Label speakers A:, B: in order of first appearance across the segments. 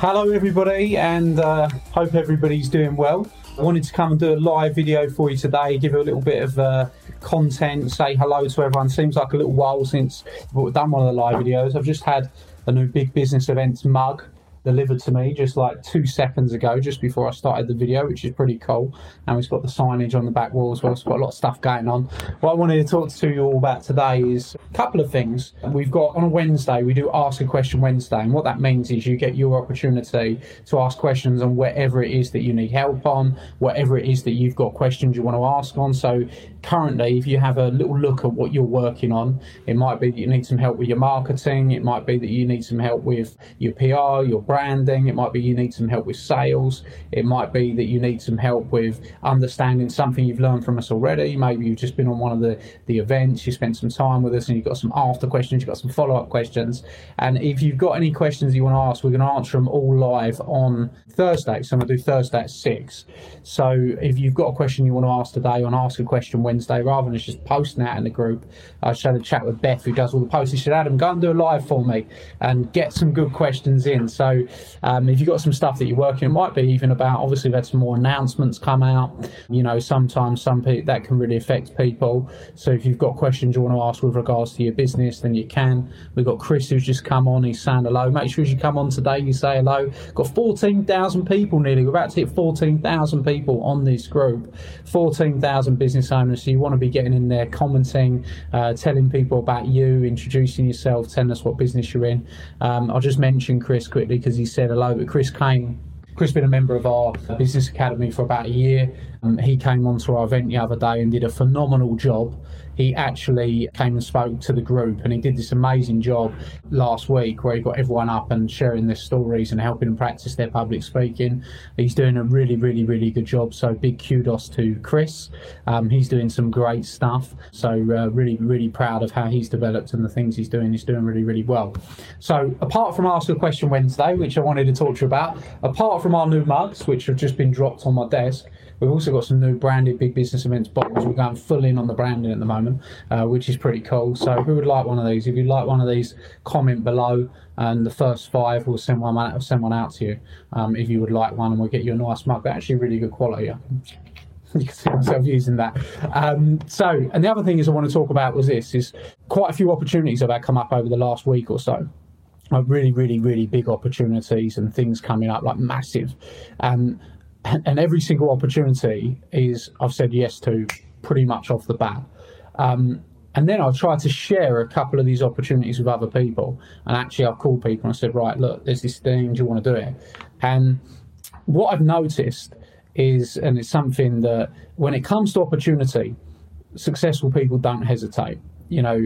A: Hello, everybody, and uh, hope everybody's doing well. I wanted to come and do a live video for you today, give you a little bit of uh, content, say hello to everyone. Seems like a little while since we've done one of the live videos. I've just had a new big business events mug delivered to me just like two seconds ago, just before I started the video, which is pretty cool. And it's got the signage on the back wall as well. It's got a lot of stuff going on. What I wanted to talk to you all about today is a couple of things. We've got on a Wednesday, we do Ask a Question Wednesday. And what that means is you get your opportunity to ask questions on whatever it is that you need help on, whatever it is that you've got questions you want to ask on. So currently, if you have a little look at what you're working on, it might be that you need some help with your marketing, it might be that you need some help with your PR, your branding, it might be you need some help with sales, it might be that you need some help with understanding something you've learned from us already. Maybe you've just been on one of the, the events, you spent some time with us, and you've got some after questions, you've got some follow up questions. And if you've got any questions you want to ask, we're going to answer them all live on Thursday. So I'm going to do Thursday at 6. So if you've got a question you want to ask today on Ask a Question Wednesday, rather than just posting that in the group, I just had a chat with Beth, who does all the posts. She said, Adam, go and do a live for me and get some good questions in. So um, if you've got some stuff that you're working, it might be even about, obviously, we've had some more announcements come out. You know, sometimes some people that can really affect people. So if you've got questions you want to ask with regards to your business, then you can. We've got Chris who's just come on. He's saying hello. Make sure as you come on today, you say hello. Got 14,000 people nearly. We're about to hit 14,000 people on this group. 14,000 business owners. So you want to be getting in there, commenting, uh, telling people about you, introducing yourself, telling us what business you're in. Um, I'll just mention Chris quickly because he said hello, but Chris came Chris been a member of our business academy for about a year. Um, he came onto our event the other day and did a phenomenal job he actually came and spoke to the group and he did this amazing job last week where he got everyone up and sharing their stories and helping them practice their public speaking. He's doing a really, really, really good job. So big kudos to Chris. Um, he's doing some great stuff. So uh, really, really proud of how he's developed and the things he's doing. He's doing really, really well. So apart from Ask a Question Wednesday, which I wanted to talk to you about, apart from our new mugs, which have just been dropped on my desk, We've also got some new branded big business events bottles. We're going full in on the branding at the moment, uh, which is pretty cool. So who would like one of these? If you'd like one of these, comment below, and the first five will send one out, send one out to you. Um, if you would like one, and we'll get you a nice mug. They're actually really good quality. you can see myself using that. Um, so, and the other thing is I want to talk about was this: is quite a few opportunities have come up over the last week or so. Like really, really, really big opportunities and things coming up, like massive. Um, and every single opportunity is I've said yes to pretty much off the bat. Um, and then I've tried to share a couple of these opportunities with other people. And actually, I've called people and I said, right, look, there's this thing, do you want to do it? And what I've noticed is, and it's something that when it comes to opportunity, successful people don't hesitate. You know,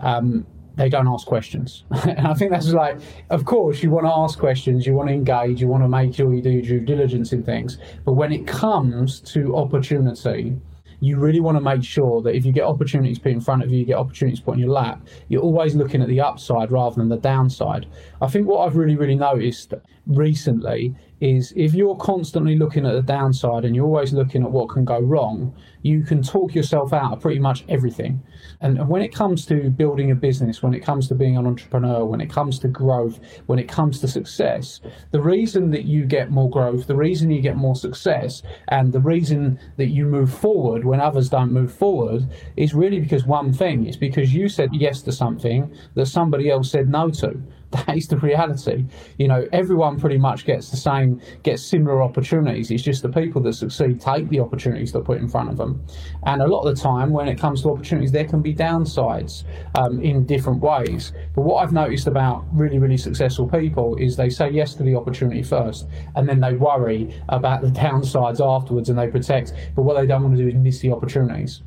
A: um, they don't ask questions. and I think that's like, of course, you want to ask questions, you want to engage, you want to make sure you do due diligence in things. But when it comes to opportunity, you really want to make sure that if you get opportunities put in front of you, you get opportunities put in your lap, you're always looking at the upside rather than the downside. I think what I've really, really noticed recently is if you're constantly looking at the downside and you're always looking at what can go wrong, you can talk yourself out of pretty much everything. And when it comes to building a business, when it comes to being an entrepreneur, when it comes to growth, when it comes to success, the reason that you get more growth, the reason you get more success, and the reason that you move forward when others don't move forward is really because one thing it's because you said yes to something that somebody else said no to. That is the reality. You know, everyone pretty much gets the same, gets similar opportunities. It's just the people that succeed take the opportunities that put in front of them. And a lot of the time, when it comes to opportunities, there can be downsides um, in different ways. But what I've noticed about really, really successful people is they say yes to the opportunity first, and then they worry about the downsides afterwards, and they protect. But what they don't want to do is miss the opportunities.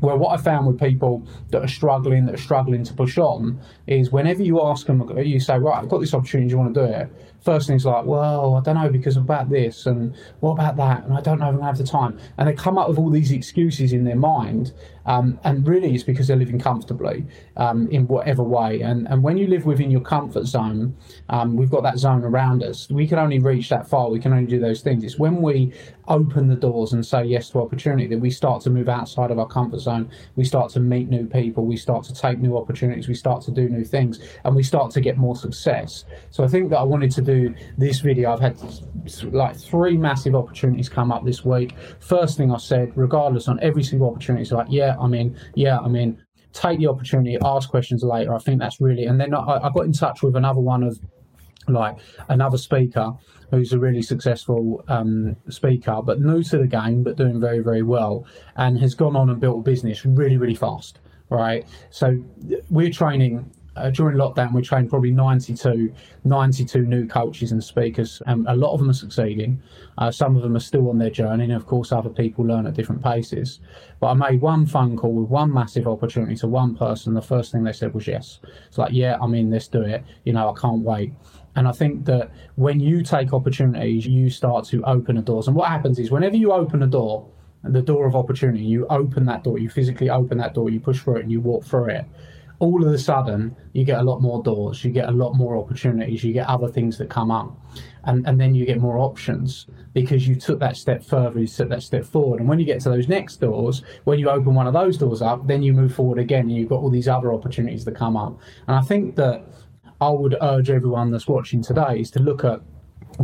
A: Well, what I found with people that are struggling, that are struggling to push on, is whenever you ask them, you say, right, I've got this opportunity, do you want to do it? First thing's like, well, I don't know because about this and what about that, and I don't know if I'm gonna have the time. And they come up with all these excuses in their mind, um, and really it's because they're living comfortably um, in whatever way. And and when you live within your comfort zone, um, we've got that zone around us. We can only reach that far. We can only do those things. It's when we open the doors and say yes to opportunity that we start to move outside of our comfort zone. We start to meet new people. We start to take new opportunities. We start to do new things, and we start to get more success. So I think that I wanted to do this video. I've had like three massive opportunities come up this week. First thing I said, regardless on every single opportunity, it's like, I'm in, yeah, I'm in. Take the opportunity, ask questions later. I think that's really, and then I, I got in touch with another one of like another speaker who's a really successful um, speaker, but new to the game, but doing very, very well, and has gone on and built a business really, really fast. Right. So we're training uh, during lockdown, we trained probably 92, 92 new coaches and speakers, and a lot of them are succeeding. Uh, some of them are still on their journey, and of course, other people learn at different paces. But I made one phone call with one massive opportunity to one person. The first thing they said was yes. It's like, yeah, I'm in, let's do it. You know, I can't wait. And I think that when you take opportunities, you start to open the doors. And what happens is, whenever you open a door, the door of opportunity, you open that door, you physically open that door, you push through it, and you walk through it all of a sudden you get a lot more doors, you get a lot more opportunities, you get other things that come up, and, and then you get more options because you took that step further, you took that step forward. And when you get to those next doors, when you open one of those doors up, then you move forward again and you've got all these other opportunities that come up. And I think that I would urge everyone that's watching today is to look at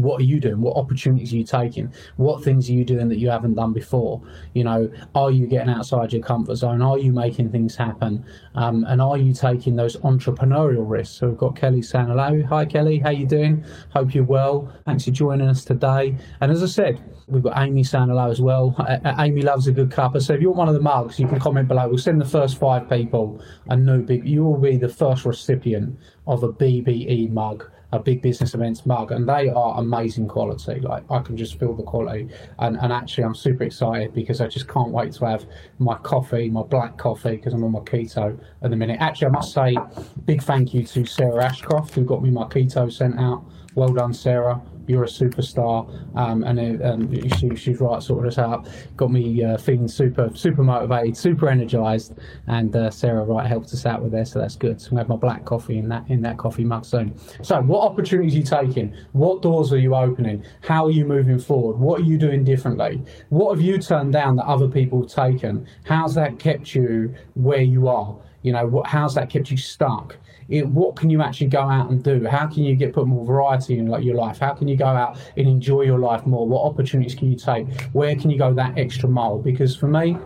A: what are you doing? What opportunities are you taking? What things are you doing that you haven't done before? You know, are you getting outside your comfort zone? Are you making things happen? Um, and are you taking those entrepreneurial risks? So we've got Kelly saying hello. Hi, Kelly. How you doing? Hope you're well. Thanks for joining us today. And as I said, we've got Amy saying hello as well. Uh, Amy loves a good cuppa. So if you want one of the mugs, you can comment below. We'll send the first five people a new big. You will be the first recipient of a BBE mug a big business events mug, and they are amazing quality. Like I can just feel the quality, and, and actually I'm super excited because I just can't wait to have my coffee, my black coffee, because I'm on my keto at the minute. Actually, I must say, big thank you to Sarah Ashcroft who got me my keto sent out. Well done, Sarah you're a superstar, um, and um, she, she's right, sorted us out, got me uh, feeling super, super motivated, super energized, and uh, Sarah Wright helped us out with this, so that's good. So we have my black coffee in that in that coffee mug soon. So, what opportunities are you taking? What doors are you opening? How are you moving forward? What are you doing differently? What have you turned down that other people have taken? How's that kept you where you are? You know, what, how's that kept you stuck? It, what can you actually go out and do? How can you get put more variety in like your life? How can you go out and enjoy your life more? What opportunities can you take? Where can you go that extra mile? Because for me,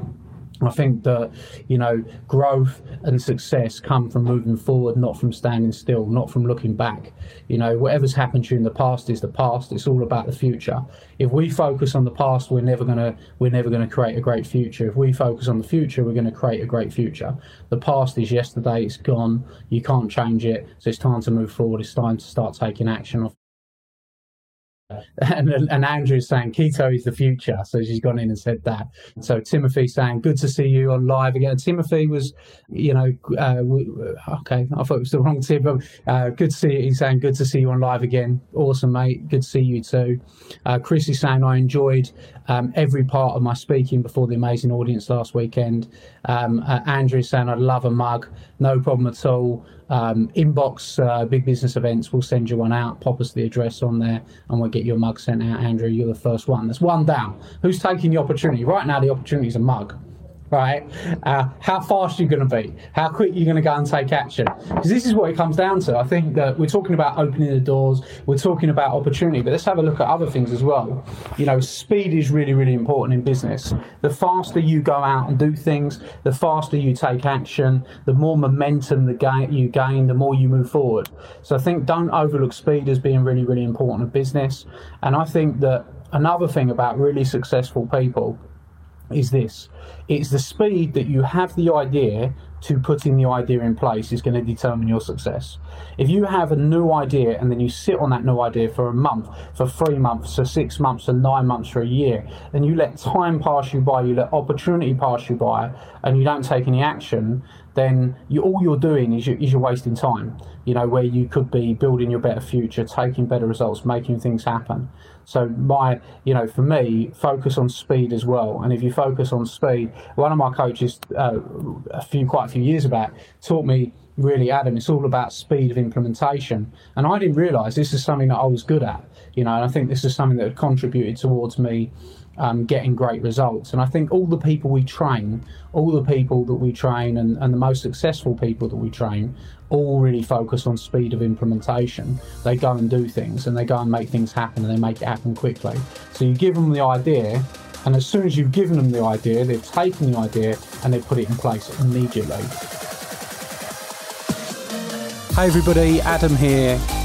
A: I think that you know growth and success come from moving forward, not from standing still, not from looking back. You know, whatever's happened to you in the past is the past. It's all about the future. If we focus on the past, we're never gonna we're never gonna create a great future. If we focus on the future, we're gonna create a great future. The past is yesterday. It's gone. You can't change it. So it's time to move forward. It's time to start taking action and, and Andrew's saying keto is the future. So she's gone in and said that. So Timothy saying, good to see you on live again. Timothy was, you know, uh, okay, I thought it was the wrong Tim, but uh, good to see you. He's saying, good to see you on live again. Awesome, mate. Good to see you too. Uh, Chris is saying, I enjoyed um, every part of my speaking before the amazing audience last weekend. Um, uh, Andrew is saying, I'd love a mug. No problem at all um, inbox uh, big business events we'll send you one out pop us the address on there and we'll get your mug sent out. Andrew you're the first one. There's one down. Who's taking the opportunity? Right now the opportunity is a mug right? Uh, how fast you're you going to be? How quick you're you going to go and take action? Because this is what it comes down to. I think that we're talking about opening the doors, we're talking about opportunity, but let's have a look at other things as well. You know, speed is really, really important in business. The faster you go out and do things, the faster you take action, the more momentum the gain you gain, the more you move forward. So I think don't overlook speed as being really, really important in business. And I think that another thing about really successful people is this it's the speed that you have the idea to putting the idea in place is going to determine your success. If you have a new idea and then you sit on that new idea for a month, for three months, for six months, for nine months, for a year, and you let time pass you by, you let opportunity pass you by, and you don't take any action, then you, all you're doing is, you, is you're wasting time. You know, where you could be building your better future, taking better results, making things happen. So my, you know, for me, focus on speed as well. And if you focus on speed, one of my coaches, uh, a few quite a few years back, taught me really, Adam, it's all about speed of implementation. And I didn't realise this is something that I was good at. You know, and I think this is something that had contributed towards me um, getting great results. And I think all the people we train, all the people that we train, and, and the most successful people that we train, all really focus on speed of implementation. They go and do things and they go and make things happen and they make it happen quickly. So you give them the idea, and as soon as you've given them the idea, they've taken the idea and they put it in place immediately.
B: Hey everybody, Adam here,